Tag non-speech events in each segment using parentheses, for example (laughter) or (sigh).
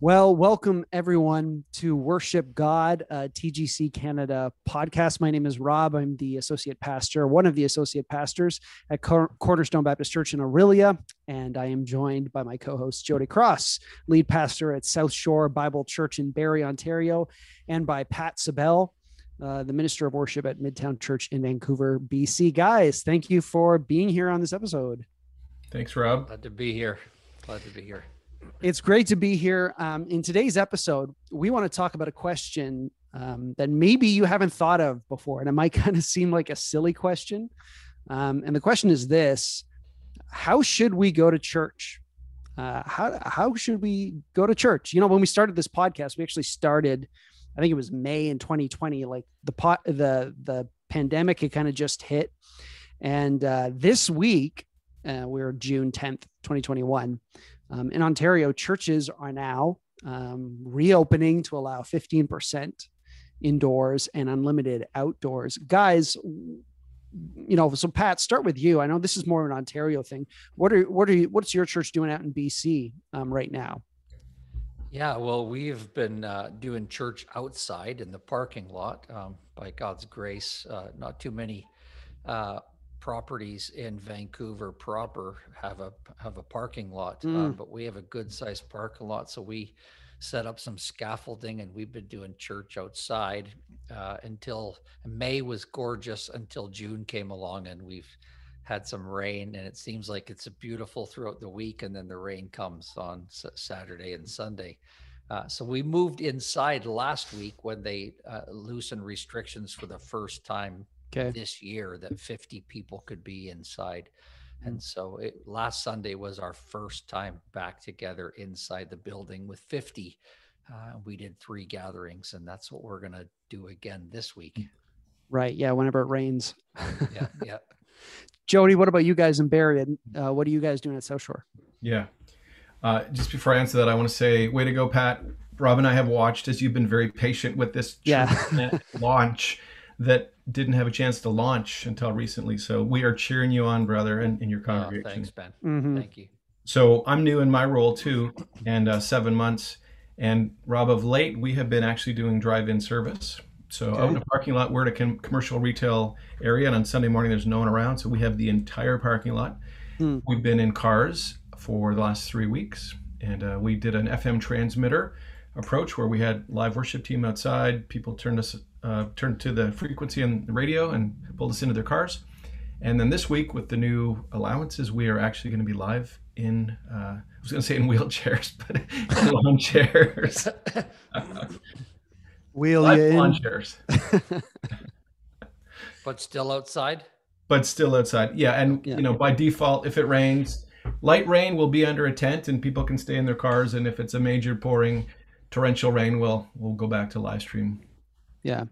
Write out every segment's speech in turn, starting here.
Well, welcome everyone to Worship God, uh, TGC Canada podcast. My name is Rob. I'm the associate pastor, one of the associate pastors at Cor- Cornerstone Baptist Church in Orillia, and I am joined by my co-host Jody Cross, lead pastor at South Shore Bible Church in Barrie, Ontario, and by Pat Sabel, uh, the minister of worship at Midtown Church in Vancouver, BC. Guys, thank you for being here on this episode. Thanks, Rob. Glad to be here. Glad to be here. It's great to be here. Um, in today's episode, we want to talk about a question um, that maybe you haven't thought of before, and it might (laughs) kind of seem like a silly question. Um, and the question is this How should we go to church? Uh, how, how should we go to church? You know, when we started this podcast, we actually started, I think it was May in 2020, like the pot, the, the pandemic had kind of just hit. And uh, this week, uh, we're June 10th, 2021. Um, in Ontario, churches are now um, reopening to allow 15% indoors and unlimited outdoors. Guys, you know, so Pat, start with you. I know this is more of an Ontario thing. What are what are you, what's your church doing out in BC um, right now? Yeah, well, we've been uh, doing church outside in the parking lot. Um, by God's grace, uh, not too many uh, properties in Vancouver proper have a have a parking lot, uh, Mm. but we have a good sized parking lot, so we set up some scaffolding and we've been doing church outside uh, until May was gorgeous until June came along and we've had some rain and it seems like it's beautiful throughout the week and then the rain comes on S- Saturday and Sunday. Uh, so we moved inside last week when they uh, loosened restrictions for the first time Okay. this year that 50 people could be inside. And so it, last Sunday was our first time back together inside the building with 50. Uh, we did three gatherings, and that's what we're going to do again this week. Right. Yeah. Whenever it rains. Yeah. Yeah. (laughs) Jody, what about you guys in Barrie? Uh, what are you guys doing at South Shore? Yeah. Uh, just before I answer that, I want to say, way to go, Pat. Rob and I have watched as you've been very patient with this Yeah. (laughs) launch that didn't have a chance to launch until recently. So we are cheering you on, brother, and in your congregation. Oh, congregation. thanks, Ben. Mhm. Thank you. So I'm new in my role too, and uh, seven months. And Rob, of late, we have been actually doing drive-in service. So out in Okay. the parking lot, we're in a com- commercial retail area, and on Sunday morning, there's no one around, so we have the entire parking lot. Hmm. We've been in cars for the last three weeks, and uh, we did an FM transmitter approach where we had live worship team outside. People turned us uh, turned to the frequency on the radio and pulled us into their cars. And then this week, with the new allowances, we are actually going to be live in, uh, I was going to say in wheelchairs, (laughs) but in lawn chairs. (laughs) Wheel live you in. lawn chairs, (laughs) But still outside? but still outside. Yeah. And, Yeah. you know, by default, if it rains, light rain will be under a tent and people can stay in their cars. And if it's a major pouring torrential rain, we'll, we'll go back to live stream. Yeah,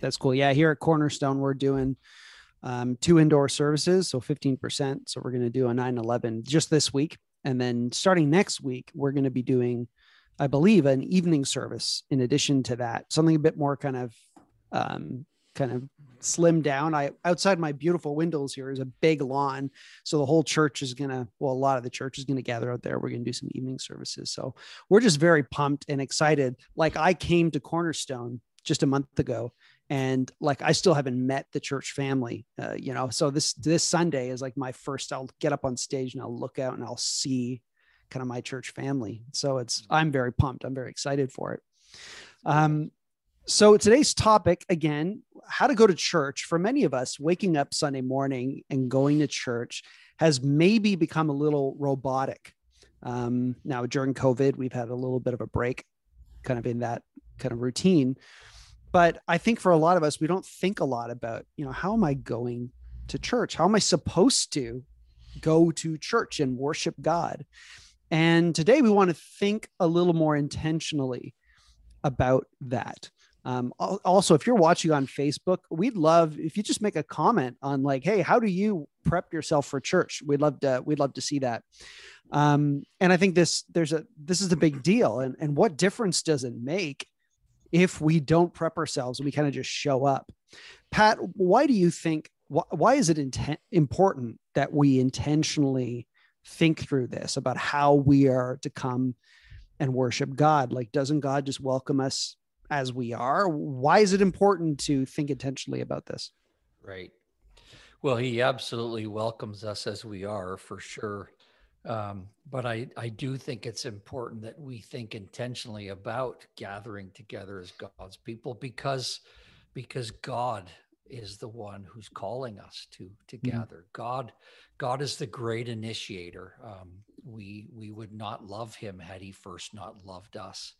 that's cool. Yeah, here at Cornerstone, we're doing um, two indoor services, so 15%. So we're going to do a 9 11 just this week. And then starting next week, we're going to be doing, I believe, an evening service in addition to that, something a bit more kind of, um, kind of slim down. I outside my beautiful windows here is a big lawn. So the whole church is going to, well, a lot of the church is going to gather out there. We're going to do some evening services. So we're just very pumped and excited. Like I came to Cornerstone just a month ago. And like i still haven't met the church family uh, you know so this this sunday is like my first i'll get up on stage and i'll look out and i'll see kind of my church family. So it's i'm very pumped. I'm very excited for it. Um so today's topic again how to go to church. For many of us waking up sunday morning and going to church has maybe become a little robotic. Um, now during covid we've had a little bit of a break kind of in that kind of routine but i think for a lot of us we don't think a lot about you know how am i going to church? How am i supposed to go to church and worship god? And today we want to think a little more intentionally about that. Um, also if you're watching on facebook we'd love if you just make a comment on like hey how do you prep yourself for church? We'd love to we'd love to see that. Um, and i think this there's a this is a big deal and and what difference does it make if we don't prep ourselves and we kind of just show up pat why do you think why, why is it inten- important that we intentionally think through this about how we are to come and worship God. Like, doesn't God just welcome us as we are? Why is it important to think intentionally about this? Right. Well, he absolutely welcomes us as we are for sure. Um, but I, I do think it's important that we think intentionally about gathering together as God's people because because God is the one who's calling us to to mm-hmm. gather. God God is the great initiator. Um, we we would not love him had he first not loved us.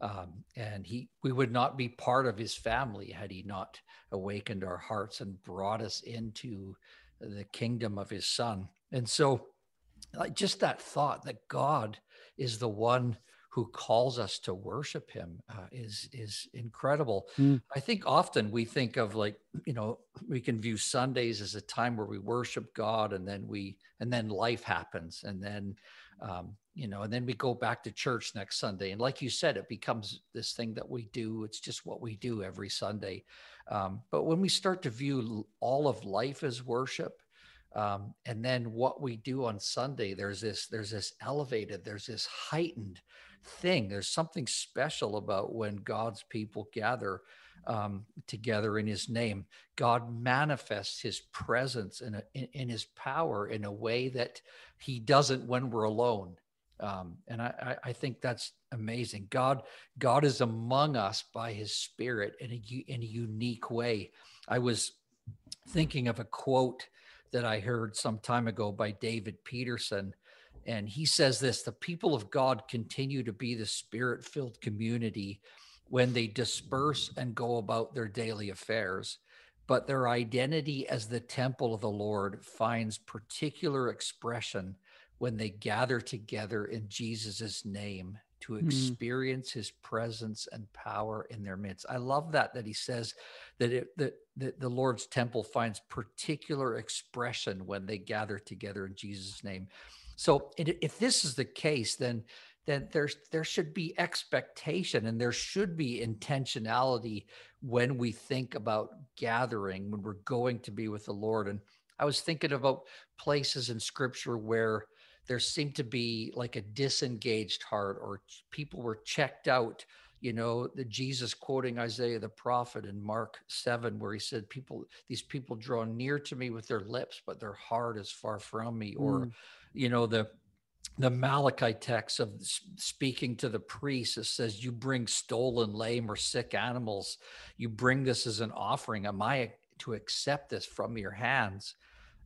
Um, and he we would not be part of his family had he not awakened our hearts and brought us into the kingdom of his son. And so like just that thought that God is the one who calls us to worship him uh, is is incredible. Mm. I think often we think of like you know we can view Sundays as a time where we worship God and then we and then life happens and then um, you know and then we go back to church next Sunday and like you said it becomes this thing that we do. It's just what we do every Sunday. Um, but when we start to view all of life as worship um, and then what we do on Sunday, there's this, there's this elevated, there's this heightened thing. There's something special about when God's people gather um, together in His name. God manifests His presence in, a, in, in His power in a way that He doesn't when we're alone. Um, and I, I, think that's amazing. God, God is among us by His Spirit in a in a unique way. I was thinking of a quote that I heard some time ago by David Peterson. And he says this the people of God continue to be the spirit filled community when they disperse and go about their daily affairs. But their identity as the temple of the Lord finds particular expression when they gather together in Jesus' name to mm-hmm. experience his presence and power in their midst. I love that that he says that it that, that the Lord's temple finds particular expression when they gather together in Jesus name. So if this is the case then then there's there should be expectation and there should be intentionality when we think about gathering when we're going to be with the Lord and I was thinking about places in scripture where there seemed to be like a disengaged heart or people were checked out you know the jesus quoting isaiah the prophet in mark 7 where he said people these people draw near to me with their lips but their heart is far from me mm. or you know the the Malachi text of speaking to the priests, it says, You bring stolen, lame, or sick animals. You bring this as an offering. Am I to accept this from your hands?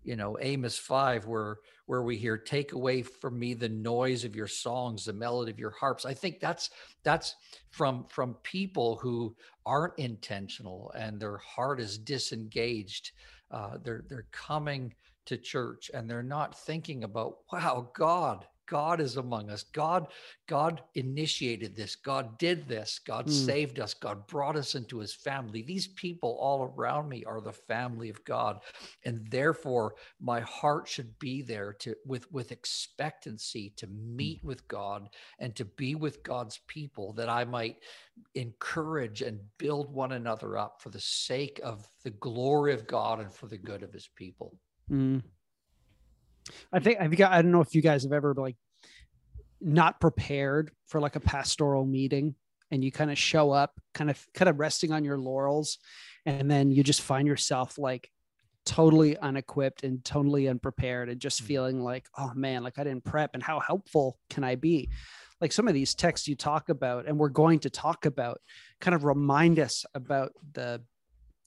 You know amos 5 where where we hear take away from me the noise of your songs the melody of your harps. I think that's that's from from people who aren't intentional and their heart is disengaged uh, they're they're coming to church and they're not thinking about wow god God is among us. God, God initiated this. God did this. God mm. saved us. God brought us into his family. These people all around me are the family of God. And therefore, my heart should be there to with, with expectancy to hmm. meet with God and to be with God's people that I might encourage and build one another up for the sake of the glory of God and for the good of his people. Mm. I think I've got, I don't know if you guys have ever like not prepared for like a pastoral meeting and you kind of show up kind of kind of resting on your laurels and then you just find yourself like totally unequipped and totally unprepared and just mm. feeling like oh man like i didn't prep and how helpful can i be like some of these texts you talk about and we're going to talk about kind of remind us about the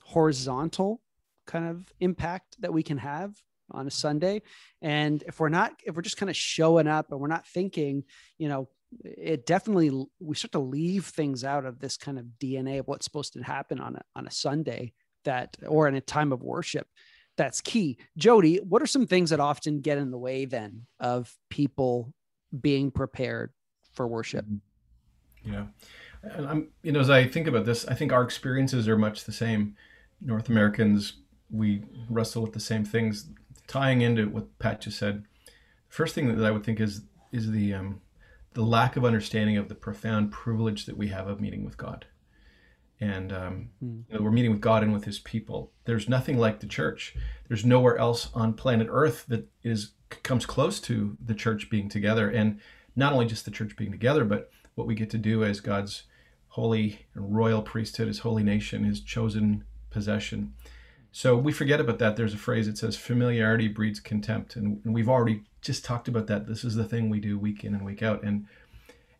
horizontal kind of impact that we can have on a Sunday. And if we're not, if we're just kind of showing up and we're not thinking, you know, it definitely we start to leave things out of this kind of DNA of what's supposed to happen on a on a Sunday that or in a time of worship. That's key. Jody, what are some things that often get in the way then of people being prepared for worship? Mm-hmm. Yeah. And I'm, you know, as I think about this, I think our experiences are much the same. North Americans, we wrestle with the same things tying into what Pat just said, first thing that I would think is is the um, the lack of understanding of the profound privilege that we have of meeting with God. And um, mm. you know, we're meeting with God and with His people. There's nothing like the church. There's nowhere else on planet Earth that is comes close to the church being together. And not only just the church being together, but what we get to do as God's holy and royal priesthood, his holy nation, his chosen possession. So we forget about that. There's a phrase that says familiarity breeds contempt. And, and we've already just talked about that. This is the thing we do week in and week out. And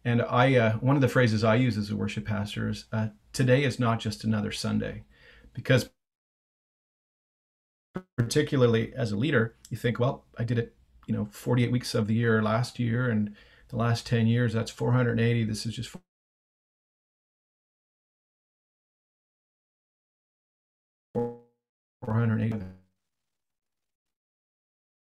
and I, uh, one of the phrases I use as a worship pastor is, uh, "Today is not just another Sunday," because particularly as a leader, you think, "Well, I did it, you know, 48 weeks of the year last year, and the last 10 years, that's 480. This is just four hundred eighty.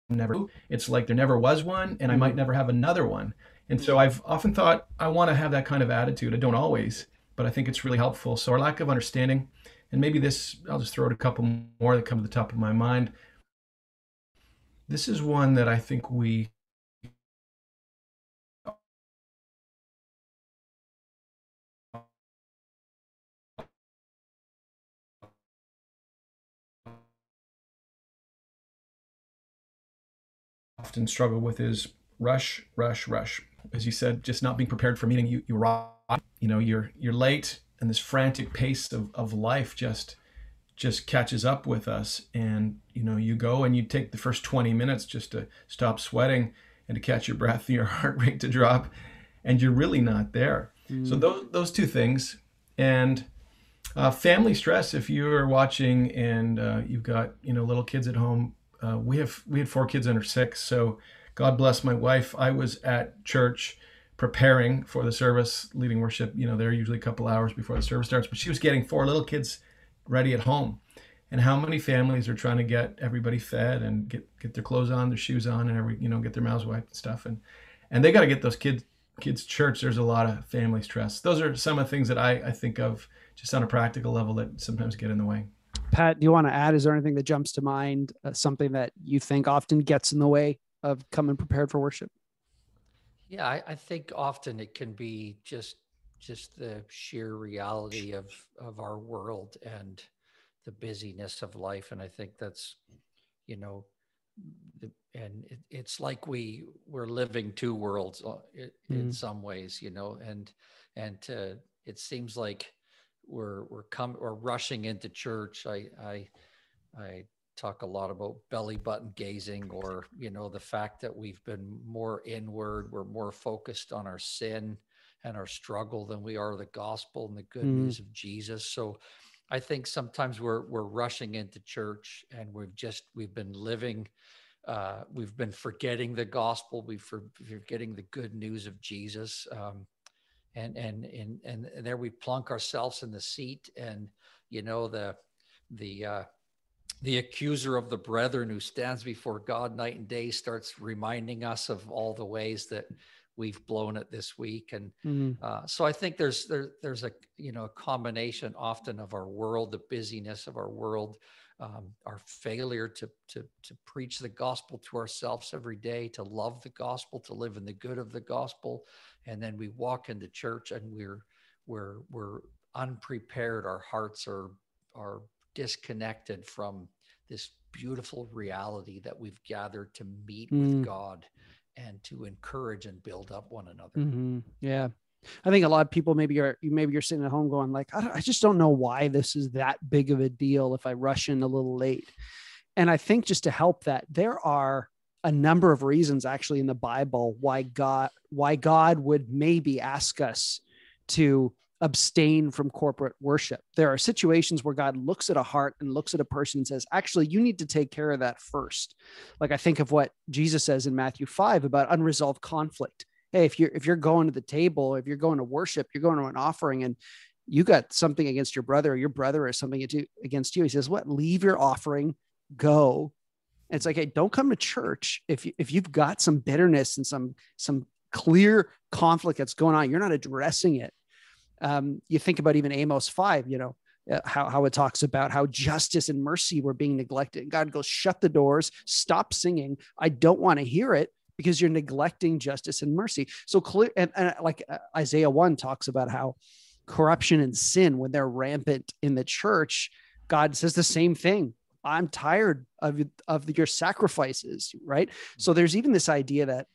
Never. It's like there never was one, and I might mm-hmm. never have another one. And so I've often thought I want to have that kind of attitude. I don't always, but I think it's really helpful. So our lack of understanding, and maybe this, I'll just throw out a couple more that come to the top of my mind. This is one that I think we often struggle with is rush, rush, rush. As you said, just not being prepared for meeting. You you arrive, you know, you're you're late, and this frantic pace of, of life just just catches up with us. And you know, you go and you take the first 20 minutes just to stop sweating and to catch your breath and (laughs) your heart rate to drop, and you're really not there. Mm. So those those two things, and uh, family stress. If you're watching and uh, you've got you know little kids at home, uh, we have we had four kids under six, so God bless my wife. I was at church preparing for the service, leading worship. You know, they're usually a couple hours before the service starts, but she was getting four little kids ready at home. And how many families are trying to get everybody fed and get get their clothes on, their shoes on, and every you know get their mouths wiped and stuff, and and they got to get those kids kids church. There's a lot of family stress. Those are some of the things that I I think of just on a practical level that sometimes get in the way. Pat, do you want to add? Is there anything that jumps to mind? Uh, something that you think often gets in the way of coming prepared for worship? Yeah, I, I think often it can be just just the sheer reality of of our world and the busyness of life, and I think that's you know, the, and it, it's like we we're living two worlds uh, in mm. some ways, you know, and and to, it seems like we're we're come or rushing into church. I I I talk a lot about belly button gazing or you know the fact that we've been more inward we're more focused on our sin and our struggle than we are the gospel and the good mm. news of jesus so i think sometimes we're we're rushing into church and we've just we've been living uh, we've been forgetting the gospel we've for, forgetting the good news of jesus um, and and and and there we plunk ourselves in the seat and you know the the uh, the accuser of the brethren who stands before God night and day starts reminding us of all the ways that we've blown it this week and mm-hmm. uh, so i think there's there, there's a you know a combination often of our world the busyness of our world um, our failure to, to to preach the gospel to ourselves every day to love the gospel to live in the good of the gospel and then we walk into church and we're we're we're unprepared our hearts are are disconnected from this beautiful reality that we've gathered to meet mm. with god and to encourage and build up one another mm-hmm. yeah I think a lot of people maybe you're maybe you're sitting at home going like I, I, just don't know why this is that big of a deal if I rush in a little late. And I think just to help that there are a number of reasons actually in the Bible why God why God would maybe ask us to abstain from corporate worship. There are situations where God looks at a heart and looks at a person and says, "Actually, you need to take care of that first. Like I think of what Jesus says in Matthew 5 about unresolved conflict. Hey, if you're if you're going to the table, if you're going to worship, you're going to an offering and you got something against your brother or your brother or something against you. He says, "What? Leave your offering, go and it's like, hey, don't come to church if you, if you've got some bitterness and some some clear conflict that's going on. You're not addressing it. Um, you think about even Amos five. You know, uh, how, how it talks about how justice and mercy were being neglected. God goes, shut the doors, stop singing. I don't want to hear it because you're neglecting justice and mercy. So clear, and, and like uh, Isaiah 1 talks about how corruption and sin, when they're rampant in the church, God says the same thing. I'm tired of of your sacrifices, right? So there's even this idea that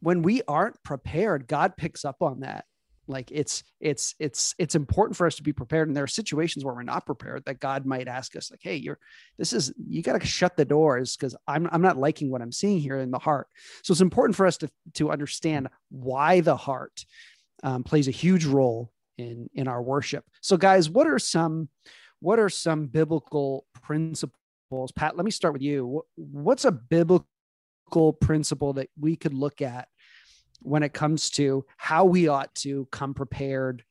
when we aren't prepared, God picks up on that. Like it's it's it's it's important for us to be prepared. And there are situations where we're not prepared that God might ask us, like, hey, you're this is you got to shut the doors because I'm I'm not liking what I'm seeing here in the heart. So it's important for us to to understand why the heart um, plays a huge role in in our worship. So, guys, what are some what are some biblical principles? Pat, let me start with you. What's a biblical principle that we could look at when it comes to how we ought to come prepared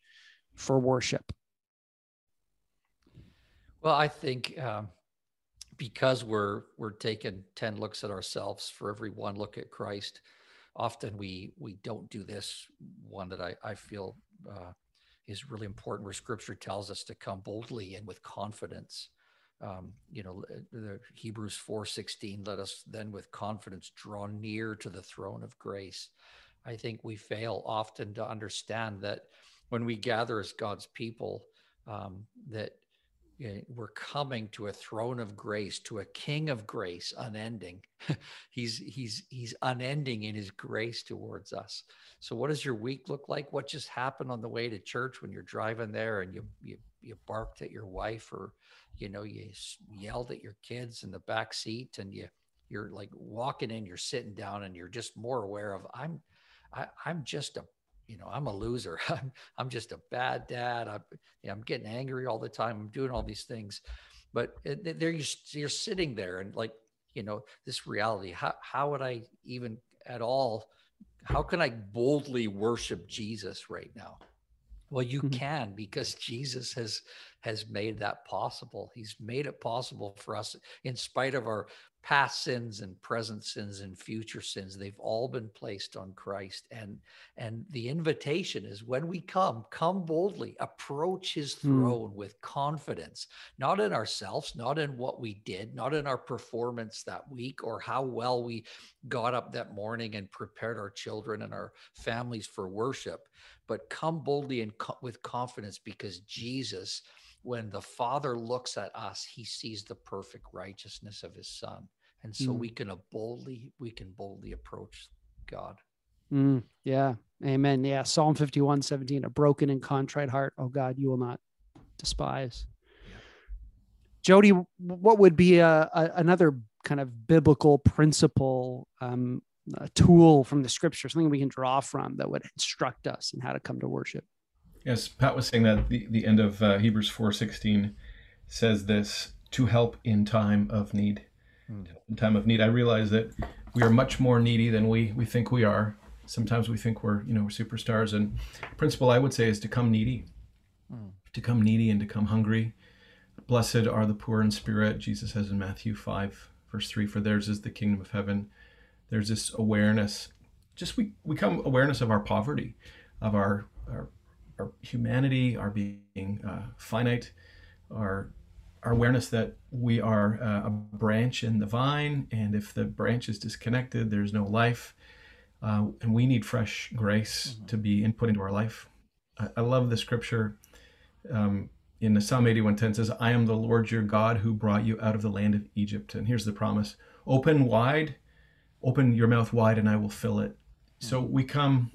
for worship? Well, I think um, because we're we're taking ten looks at ourselves for every one look at Christ. Often we we don't do this one that I I feel uh, is really important, where Scripture tells us to come boldly and with confidence. Um, you know, the Hebrews four sixteen. Let us then with confidence draw near to the throne of grace I think we fail often to understand that when we gather as God's people, um, that you know, we're coming to a throne of grace, to a King of grace, unending. (laughs) he's he's he's unending in His grace towards us. So, what does your week look like? What just happened on the way to church when you're driving there and you you you barked at your wife, or you know you yelled at your kids in the back seat, and you you're like walking in, you're sitting down, and you're just more aware of I'm I, I'm just a you know i'm a loser. (laughs) I'm, I'm just a bad dad. I'm, you know, I'm getting angry all the time. I'm doing all these things. But there you're, you're sitting there and like you know this reality how, how would i even at all how can i boldly worship jesus right now? Well you mm-hmm. can because jesus has has made that possible. He's made it possible for us in spite of our past sins and present sins and future sins they've all been placed on christ and and the invitation is when we come come boldly approach his hmm. throne mm. with confidence not in ourselves not in what we did not in our performance that week or how well we got up that morning and prepared our children and our families for worship but come boldly and co- with confidence because jesus when the Father looks at us, he sees the perfect righteousness of his Son. And so mm. we can boldly, we can boldly approach God. Mm, yeah. Amen. Yeah. Psalm 51, 17, a broken and contrite heart. Oh God, you will not despise. Yeah. Jody, what would be a, a, another kind of biblical principle, um, a tool from the scripture, something we can draw from that would instruct us in how to come to worship? Yes, Pat was saying that the, the end of uh, Hebrews 4:16 says this to help in time of need. Mm. In time of need, I realize that we are much more needy than we we think we are. Sometimes we think we're you know we're superstars. And principle I would say is to come needy, mm. to come needy and to come hungry. Blessed are the poor in spirit, Jesus says in Matthew 5, verse 3, for theirs is the kingdom of heaven. There's this awareness, just we, we come awareness of our poverty, of our, our our humanity, our being uh, finite, our our awareness that we are uh, a branch in the vine, and if the branch is disconnected, there's no life, uh, and we need fresh grace mm-hmm. to be input into our life. I, I love the scripture um, in the Psalm 81:10 says, "I am the Lord your God who brought you out of the land of Egypt." And here's the promise: Open wide, open your mouth wide, and I will fill it. Mm-hmm. So we come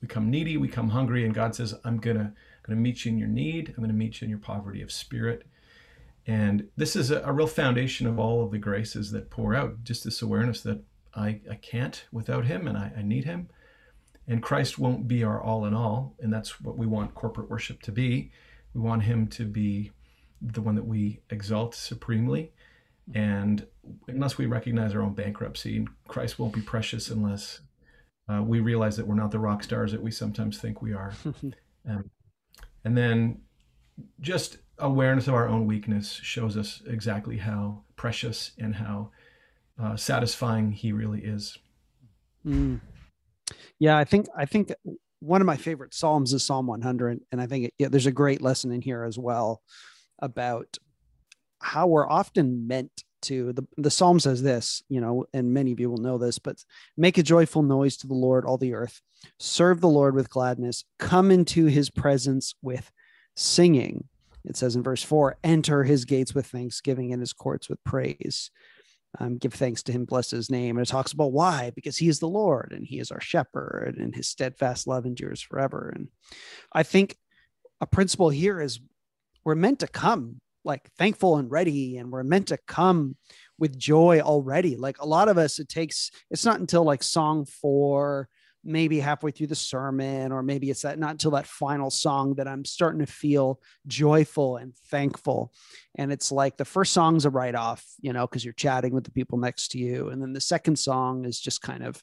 we come needy, we come hungry, and God says, I'm gonna gonna meet you in your need, I'm gonna meet you in your poverty of spirit. And this is a, a real foundation of all of the graces that pour out, just this awareness that I, I can't without him and I, I need him. And Christ won't be our all in all. And that's what we want corporate worship to be. We want him to be the one that we exalt supremely. And unless we recognize our own bankruptcy, Christ won't be precious unless uh, we realize that we're not the rock stars that we sometimes think we are. (laughs) um, and then just awareness of our own weakness shows us exactly how precious and how uh, satisfying he really is. Mm. Yeah, I think I think one of my favorite psalms is Psalm 100, and I think it, yeah, there's a great lesson in here as well about how we're often meant to the, the psalm says this you know and many of you will know this but make a joyful noise to the lord all the earth serve the lord with gladness come into his presence with singing it says in verse 4 enter his gates with thanksgiving and his courts with praise um, give thanks to him, bless his name. And it talks about why, because he is the Lord and he is our shepherd and his steadfast love endures forever. And I think a principle here is we're meant to come like thankful and ready, and we're meant to come with joy already. Like a lot of us, it takes, it's not until like song four, maybe halfway through the sermon, or maybe it's that not until that final song that I'm starting to feel joyful and thankful. And it's like the first song's a write off, you know, because you're chatting with the people next to you. And then the second song is just kind of,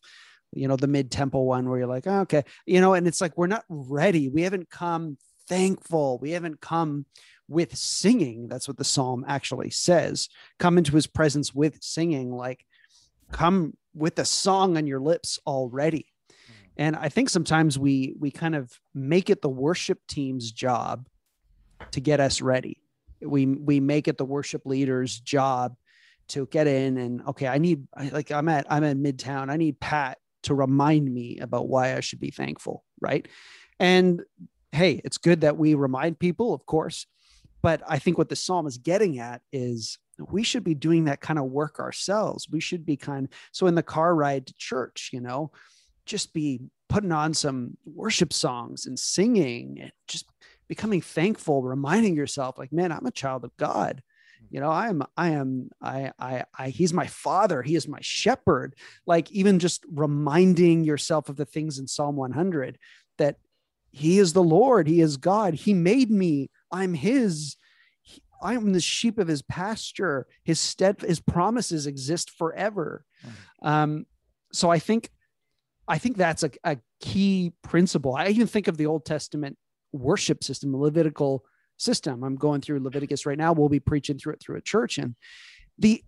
you know, the mid tempo one where you're like, oh, okay, you know, and it's like we're not ready. We haven't come thankful. We haven't come with singing. That's what the psalm actually says. Come into his presence with singing, like come with a song on your lips already. Hmm. And I think sometimes we we kind of make it the worship team's job to get us ready. We we make it the worship leader's job to get in and okay, I need like I'm at I'm at Midtown. I need Pat to remind me about why I should be thankful, right? And hey, it's good that we remind people, of course, but I think what the psalm is getting at is we should be doing that kind of work ourselves. We should be kind so in the car ride to church, you know, just be putting on some worship songs and singing and just becoming thankful, reminding yourself like, man, I'm a child of God. You know, I am, I am, I, I, I, he's my father. He is my shepherd. Like even just reminding yourself of the things in Psalm 100 that he is the Lord. He is God. He made me. I'm his. I am the sheep of his pasture. His stead, his promises exist forever. Mm-hmm. Um, so I think I think that's a, a key principle. I even think of the Old Testament worship system, the Levitical system. I'm going through Leviticus right now. We'll be preaching through it through a church. And the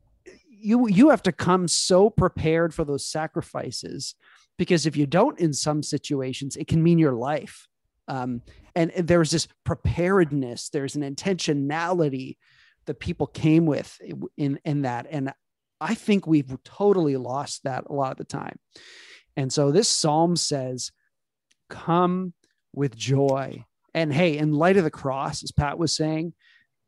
you you have to come so prepared for those sacrifices because if you don't in some situations, it can mean your life. Um, and there's this preparedness, there's an intentionality that people came with in in that. And I think we've totally lost that a lot of the time. And so this psalm says, Come with joy. And hey, in light of the cross, as Pat was saying,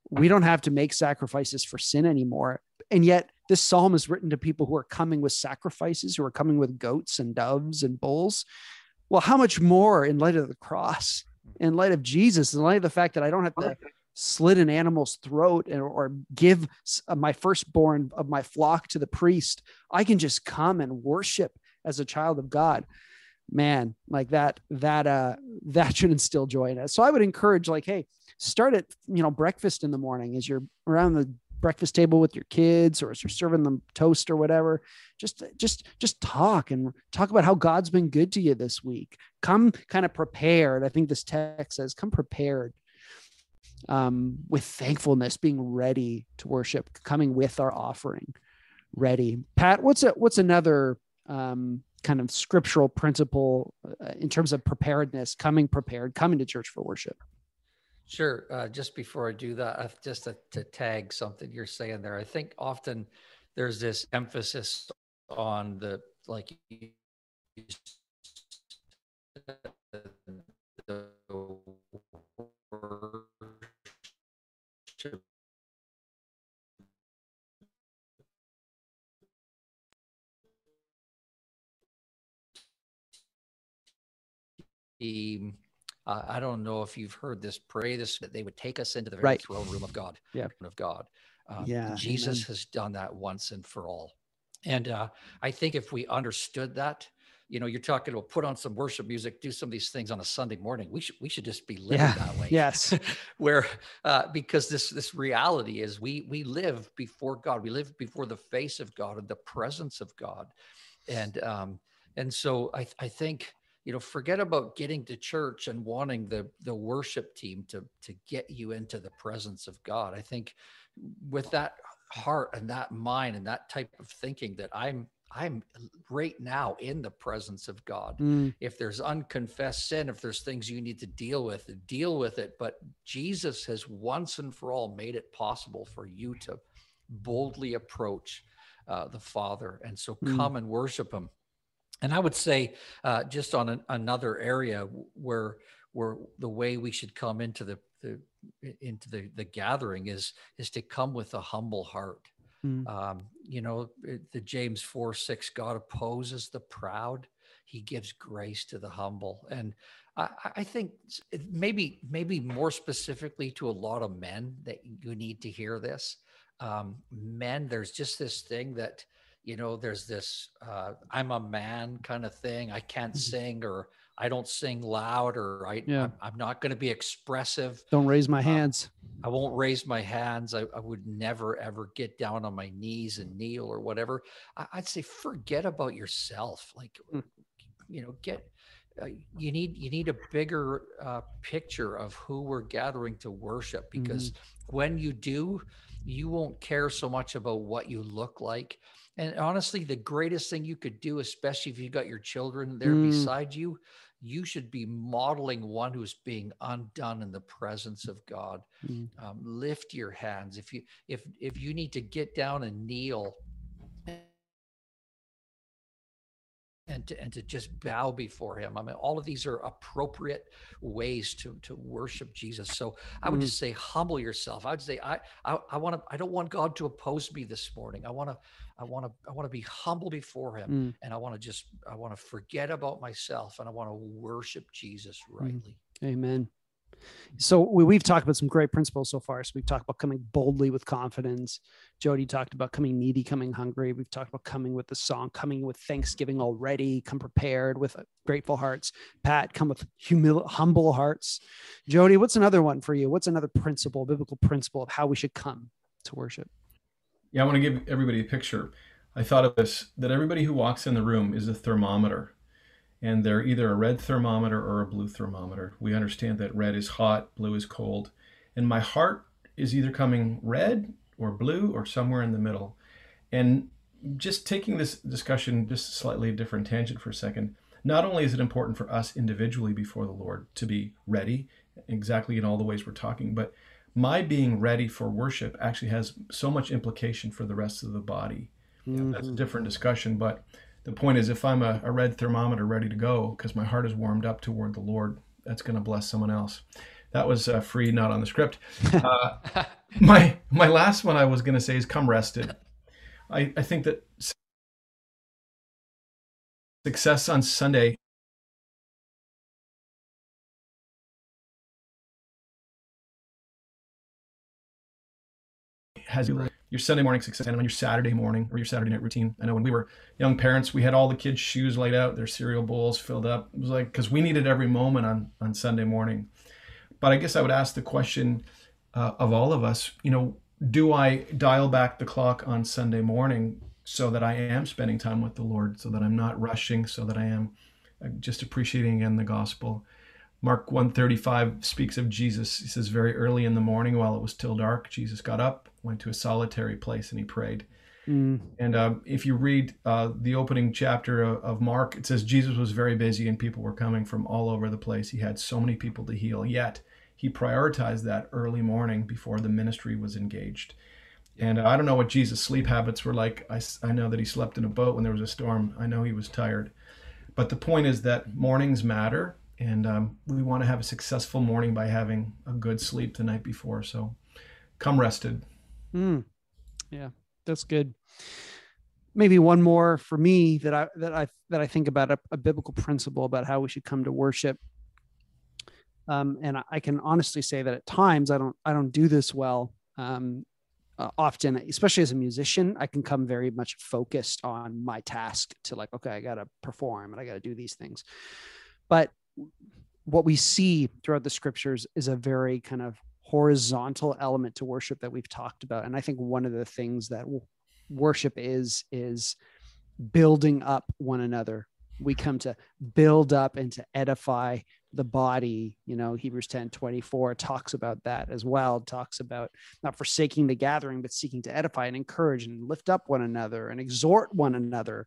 we don't have to make sacrifices for sin anymore. And yet, this psalm is written to people who are coming with sacrifices, who are coming with goats and doves and bulls. Well, how much more in light of the cross, in light of Jesus, in light of the fact that I don't have to slit an animal's throat or, or give my firstborn of my flock to the priest, I can just come and worship as a child of God, man, like that, that, uh, (laughs) that should instill joy in us. So I would encourage, like, hey, start at, you know, breakfast in the morning as you're around the breakfast table with your kids or as you're serving them toast or whatever just just just talk and talk about how god's been good to you this week. Come kind of prepared. I think this text says come prepared um, with thankfulness being ready to worship coming with our offering ready. Pat what's a what's another um, kind of scriptural principle uh, in terms of preparedness, coming prepared, coming to church for worship? Sure. Uh, just before I do that, I've just to, to, tag something you're saying there, I think often there's this emphasis on the like the worship uh, I don't know if you've heard this pray this that they would take us into the very right. throne room of God, yeah, of God. Um, yeah, Jesus amen. has done that once and for all. And uh, I think if we understood that, you know, you're talking about put on some worship music, do some of these things on a Sunday morning. We should we should just be living yeah. that way. Yes, (laughs) where uh, because this this reality is we we live before God, we live before the face of God and the presence of God, and um, and so I I think you know forget about getting to church and wanting the the worship team to to get you into the presence of god. I think with that heart and that mind and that type of thinking that i'm i'm right now in the presence of god. Mm. if there's unconfessed sin if there's things you need to deal with deal with it. But jesus has once and for all made it possible for you to boldly approach uh, the father. And so mm. come and worship him and I would say, uh, just on an, another area where where the way we should come into the, the into the the gathering is is to come with a humble heart. Mm. Um, you know, the James 4 6, God opposes the proud, he gives grace to the humble. And I, I think maybe, maybe more specifically to a lot of men that you need to hear this. Um, men, there's just this thing that, you know, there's this uh, I'm a man kind of thing. I can't mm-hmm. sing or I don't sing loud or I, yeah. I'm, I'm not going to be expressive. Don't raise my um, hands. I won't raise my hands. I, I, would never ever get down on my knees and kneel or whatever. I, would say forget about yourself. Like, mm. you know, get. Uh, you need you need a bigger uh, picture of who we're gathering to worship because mm-hmm. when you do, you won't care so much about what you look like. And honestly, the greatest thing you could do, especially if you got your children there mm. beside you, you should be modeling one who's being undone in the presence of God. Mm. Um, lift your hands. If you if if you need to get down and kneel and to, and to just bow before him. I mean, all of these are appropriate ways to to worship Jesus. So I would mm. just say, humble yourself. I would say, I I, I want to. I don't want God to oppose me this morning. I want to. I want to. I want to be humble before Him, mm. and I want to just. I want to forget about myself, and I want to worship Jesus mm. rightly. Amen. So we, have talked about some great principles so far. So we've talked about coming boldly with confidence. Jody talked about coming needy, coming hungry. We've talked about coming with the song, coming with thanksgiving already, come prepared with grateful hearts. Pat, come with humil- humble hearts. Jody, what's another one for you? What's another principle, biblical principle of how we should come to worship? Yeah, I want to give everybody a picture. I thought of this that everybody who walks in the room is a thermometer and they're either a red thermometer or a blue thermometer. We understand that red is hot, blue is cold. And my heart is either coming red or blue or somewhere in the middle. And just taking this discussion just slightly different tangent for a second, not only is it important for us individually before the Lord to be ready, exactly in all the ways we're talking, but my being ready for worship actually has so much implication for the rest of the body. Mm-hmm. That's a different discussion, but the point is if i'm a, a red thermometer ready to go because my heart is warmed up toward the lord that's going to bless someone else that was uh, free not on the script uh, (laughs) my my last one i was going to say is come rested I, I think that success on sunday has right your Sunday morning success and on your Saturday morning or your Saturday night routine. I know when we were young parents, we had all the kids' shoes laid out, their cereal bowls filled up. It was like because we needed every moment on on Sunday morning. But I guess I would ask the question uh, of all of us. You know, do I dial back the clock on Sunday morning so that I am spending time with the Lord, so that I'm not rushing, so that I am uh, just appreciating in the gospel. Mark 135 speaks of Jesus. He says, Very early in the morning, while it was still dark, Jesus got up, went to a solitary place, and he prayed. Mm. And uh, if you read uh, the opening chapter of, of, Mark, it says Jesus was very busy and people were coming from all over the place. He had so many people to heal, yet he prioritized that early morning before the ministry was engaged. And uh, I don't know what Jesus' sleep habits were like. I, I know that he slept in a boat when there was a storm. I know he was tired. But the point is that mornings matter and um, we want to have a successful morning by having a good sleep the night before. So come rested. Mm. Yeah, that's good. Maybe one more for me that I that I that I think about a, a biblical principle about how we should come to worship. Um, and I can honestly say that at times I don't I don't do this well. Um, uh, often, especially as a musician, I can come very much focused on my task to like, okay, I got to perform and I got to do these things. But what we see throughout the scriptures is a very kind of horizontal element to worship that we've talked about. And i think one of the things that worship is is building up one another. We come to build up and to edify the body you know hebrews 10 24 talks about that as well talks about not forsaking the gathering but seeking to edify and encourage and lift up one another and exhort one another.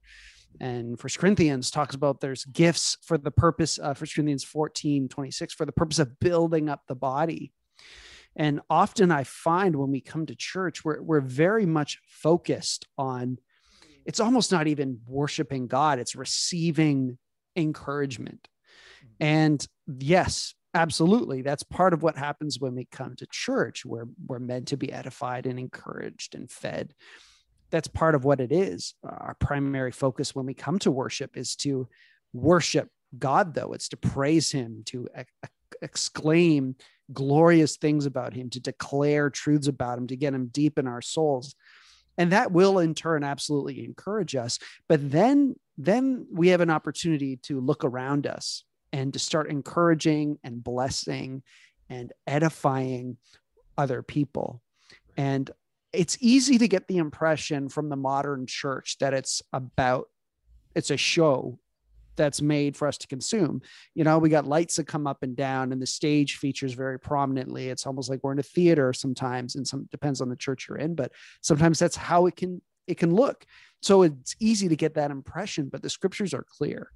And first corinthians talks about there's gifts for the purpose of first corinthians 14 26 for the purpose of building up the body and often i find when we come to church we're, we're very much focused on it's almost not even worshiping god it's receiving encouragement. Mm-hmm. And yes absolutely that's part of what happens when we come to church we're, we're meant to be edified and encouraged and fed. That's part of what it is. Our primary focus when we come to worship is to worship God, though. It's to praise Him, to exclaim glorious things about Him, to declare truths about Him, to get Him deep in our souls. And that will in turn absolutely encourage us. But then, then we have an opportunity to look around us and to start encouraging and blessing and edifying other people. And it's easy to get the impression from the modern church that it's about it's a show that's made for us to consume. You know, we got lights that come up and down, and the stage features very prominently. It's almost like we're in a theater sometimes, and some depends on the church you're in, but sometimes that's how it can it can look. So it's easy to get that impression, but the scriptures are clear.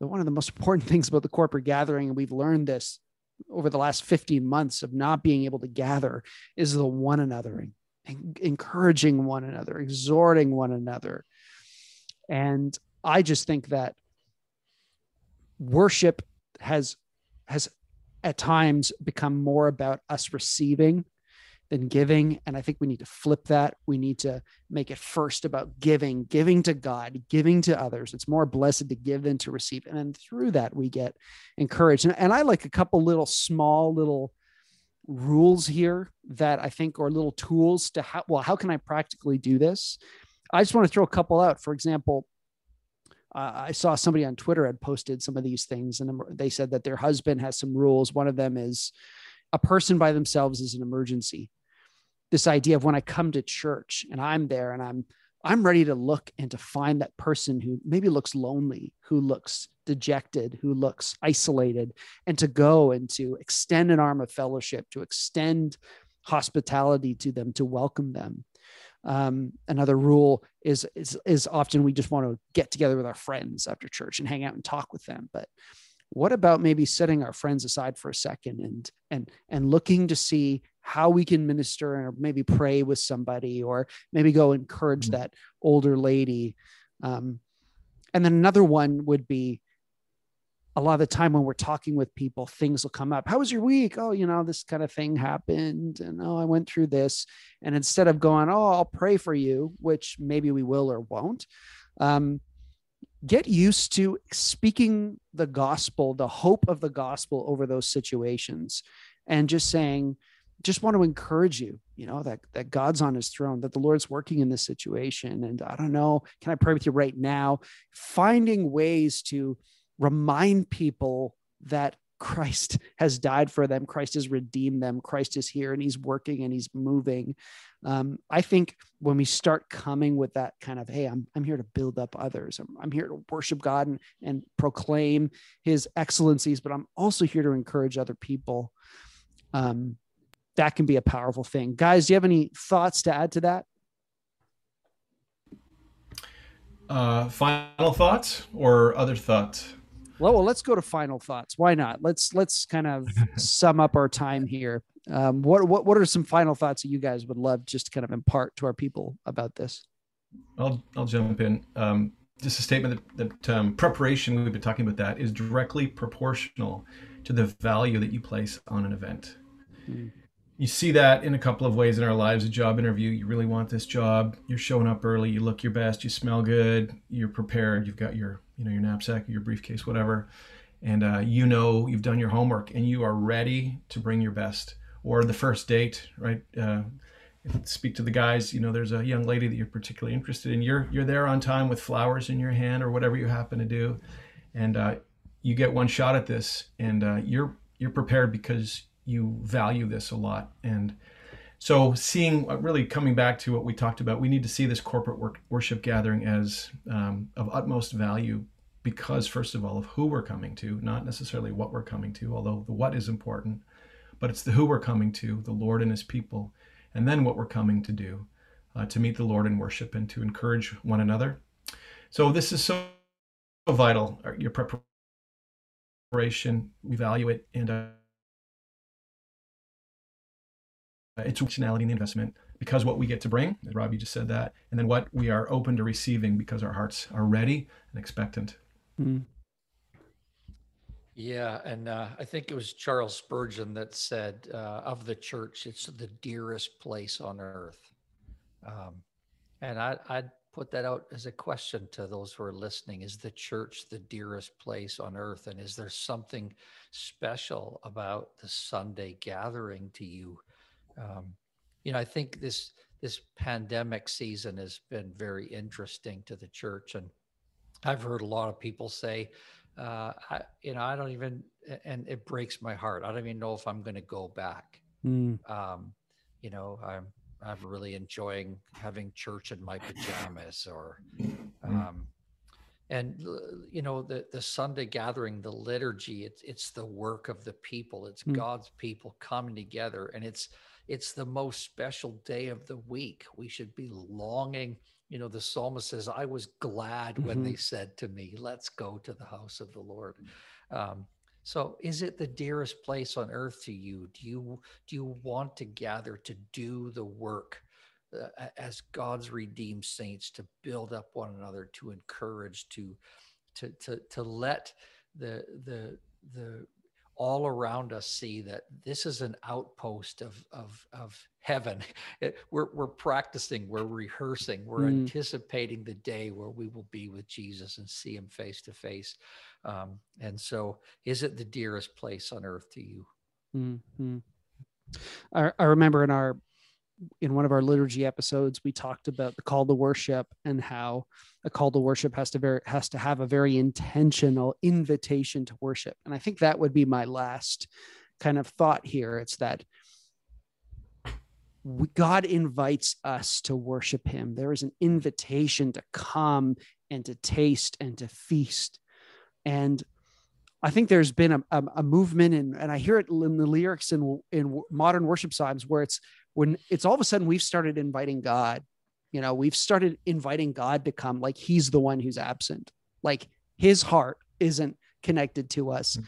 But one of the most (laughs) important things about the corporate gathering, and we've learned this over the last 15 months of not being able to gather, is the one anothering encouraging one another, exhorting one another. And I just think that worship has has at times become more about us receiving than giving. And i think we need to flip that. We need to make it first about giving giving to god giving to others. It's more blessed to give than to receive. And then through that we get encouraged. And, and i like a couple little small little rules here that I think are little tools to how well how can I practically do this? I just want to throw a couple out. For example, uh, I saw somebody on Twitter had posted some of these things, and they said that their husband has some rules. One of them is a person by themselves is an emergency. This idea of when I come to church and I'm there and I'm I'm ready to look and to find that person who maybe looks lonely, who looks dejected, who looks isolated, and to go and to extend an arm of fellowship, to extend hospitality to them, to welcome them. Um, another rule is, is is often we just want to get together with our friends after church and hang out and talk with them, but what about maybe setting our friends aside for a second and and and looking to see how we can minister or maybe pray with somebody or maybe go encourage mm-hmm. that older lady um, and then another one would be a lot of the time when we're talking with people things will come up how was your week oh you know this kind of thing happened and oh i went through this and instead of going oh i'll pray for you which maybe we will or won't um, get used to speaking the gospel, the hope of the gospel over those situations, and just saying, just want to encourage you, you know, that that God's on his throne, that the Lord's working in this situation. And I don't know, can I pray with you right now? Finding ways to remind people that Christ (laughs) has died for them. Christ has redeemed them. Christ is here and he's working and he's moving. Um, I think when we start coming with that kind of, hey, I'm, I'm here to build up others, I'm, I'm here to worship God and, and proclaim his excellencies, but I'm also here to encourage other people. Um, that can be a powerful thing. Guys, do you have any thoughts to add to that? Uh, final thoughts or other thoughts? Well, let's go to final thoughts. Why not? Let's let's kind of (laughs) sum up our time here. Um, what what what are some final thoughts that you guys would love just to kind of impart to our people about this? I'll I'll jump in. Um, just a statement that, that um, preparation we've been talking about that is directly proportional to the value that you place on an event. Mm. You see that in a couple of ways in our lives. A job interview, you really want this job. You're showing up early. You look your best. You smell good. You're prepared. You've got your you know your knapsack, your briefcase, whatever, and uh, you know you've done your homework and you are ready to bring your best. Or the first date, right? Uh, speak to the guys. You know, there's a young lady that you're particularly interested in. You're you're there on time with flowers in your hand or whatever you happen to do, and uh, you get one shot at this, and uh, you're you're prepared because you value this a lot and so, seeing uh, really coming back to what we talked about, we need to see this corporate work, worship gathering as um, of utmost value because, first of all, of who we're coming to, not necessarily what we're coming to, although the what is important, but it's the who we're coming to, the Lord and His people, and then what we're coming to do uh, to meet the Lord in worship and to encourage one another. So, this is so vital, your preparation, we value it, and uh, its functionality and the investment because what we get to bring, as Robbie just said that, and then what we are open to receiving because our hearts are ready and expectant. Mm. Yeah, and uh, I think it was Charles Spurgeon that said uh, of the church, it's the dearest place on earth. Um, And I, I'd put that out as a question to those who are listening. Is the church the dearest place on earth? And is there something special about the Sunday gathering to you? Um, you know, I think this this pandemic season has been very interesting to the church, and I've heard a lot of people say, uh, I, you know, I don't even, and it breaks my heart. I don't even know if I'm going to go back. Mm. Um, you know, I'm I'm really enjoying having church in my pajamas, or, mm. um, and you know, the the Sunday gathering, the liturgy. It's it's the work of the people. It's mm. God's people coming together, and it's it's the most special day of the week. We should be longing. You know, the psalmist says, I was glad when mm-hmm. they said to me, Let's go to the house of the Lord. Um, so is it the dearest place on earth to you? Do you do you want to gather to do the work uh, as God's redeemed saints to build up one another, to encourage, to to to to let the the the all around us see that this is an outpost of of of heaven. (laughs) It, we're we're practicing, we're rehearsing, we're mm. anticipating the day where we will be with Jesus and see Him face to face. Um, and so, is it the dearest place on earth to you? Mm-hmm. I, I remember in our in one of our liturgy episodes we talked about the call to worship and how a call to worship has to very has to have a very intentional invitation to worship. And i think that would be my last kind of thought here. It's that god invites us to worship him. There is an invitation to come and to taste and to feast. And I think there's been a, a, a movement, and, and I hear it in the lyrics in, in modern worship songs where it's when it's all of a sudden we've started inviting God. You know, we've started inviting God to come like he's the one who's absent, like his heart isn't connected to us. Mm-hmm.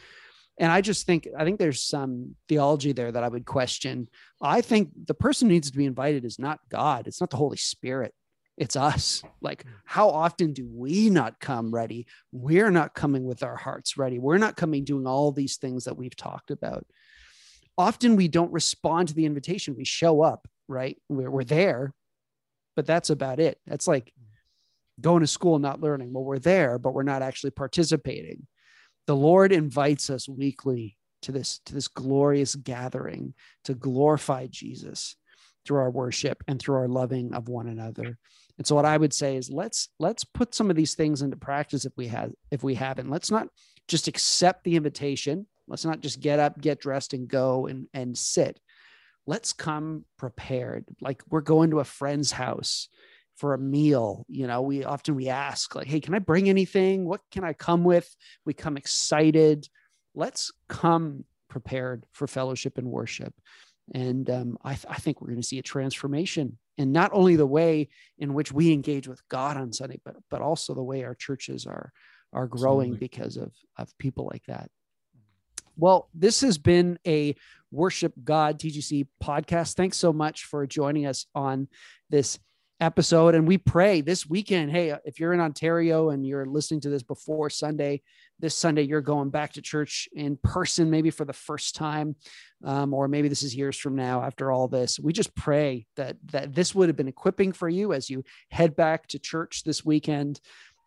And I just think, I think there's some theology there that I would question. I think the person who needs to be invited is not God, it's not the Holy Spirit it's us. Like, hmm. how often do we not come ready? We're not coming with our hearts ready. We're not coming doing all these things that we've talked about often we don't respond to the invitation. We show up, right? We're, we're there, but that's about it. That's like going to school, not learning. Well, we're there, but we're not actually participating. The Lord invites us weekly to this, to this glorious gathering to glorify Jesus through our worship and through our loving of one another. And so what I would say is let's let's put some of these things into practice if we have if we haven't. Let's not just accept the invitation Let's not just get up, get dressed, and go and, and sit. Let's come prepared. Like we're going to a friend's house for a meal. You know, we often we ask, like, hey, can I bring anything? What can I come with? We come excited. Let's come prepared for fellowship and worship. And um, I, th- I think we're going to see a transformation in not only the way in which we engage with God on Sunday, but but also the way our churches are are growing Absolutely. because of of people like that. Well, this has been a Worship God TGC podcast. Thanks so much for joining us on this episode. And we pray this weekend. Hey, if you're in Ontario and you're listening to this before Sunday, this Sunday you're going back to church in person, maybe for the first time, um, or maybe this is years from now. After all this, we just pray that that this would have been equipping for you as you head back to church this weekend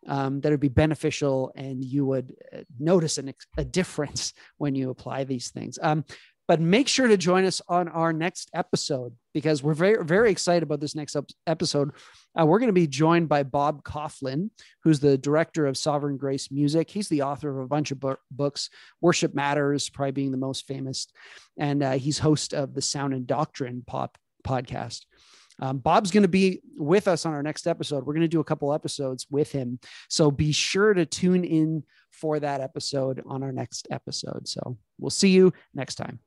um, that would be beneficial and you would uh, notice an, a difference (laughs) when you apply these things. Um, but make sure to join us on our next episode because we're very, very excited about this next episode. Uh, we're going to be joined by Bob Kauflin, who's the director of Sovereign Grace Music. He's the author of a bunch of books, Worship Matters, probably being the most famous, and uh, he's host of the Sound and Doctrine pop podcast. Um, Bob's going to be with us on our next episode. We're going to do a couple episodes with him. So be sure to tune in for that episode on our next episode. So we'll see you next time.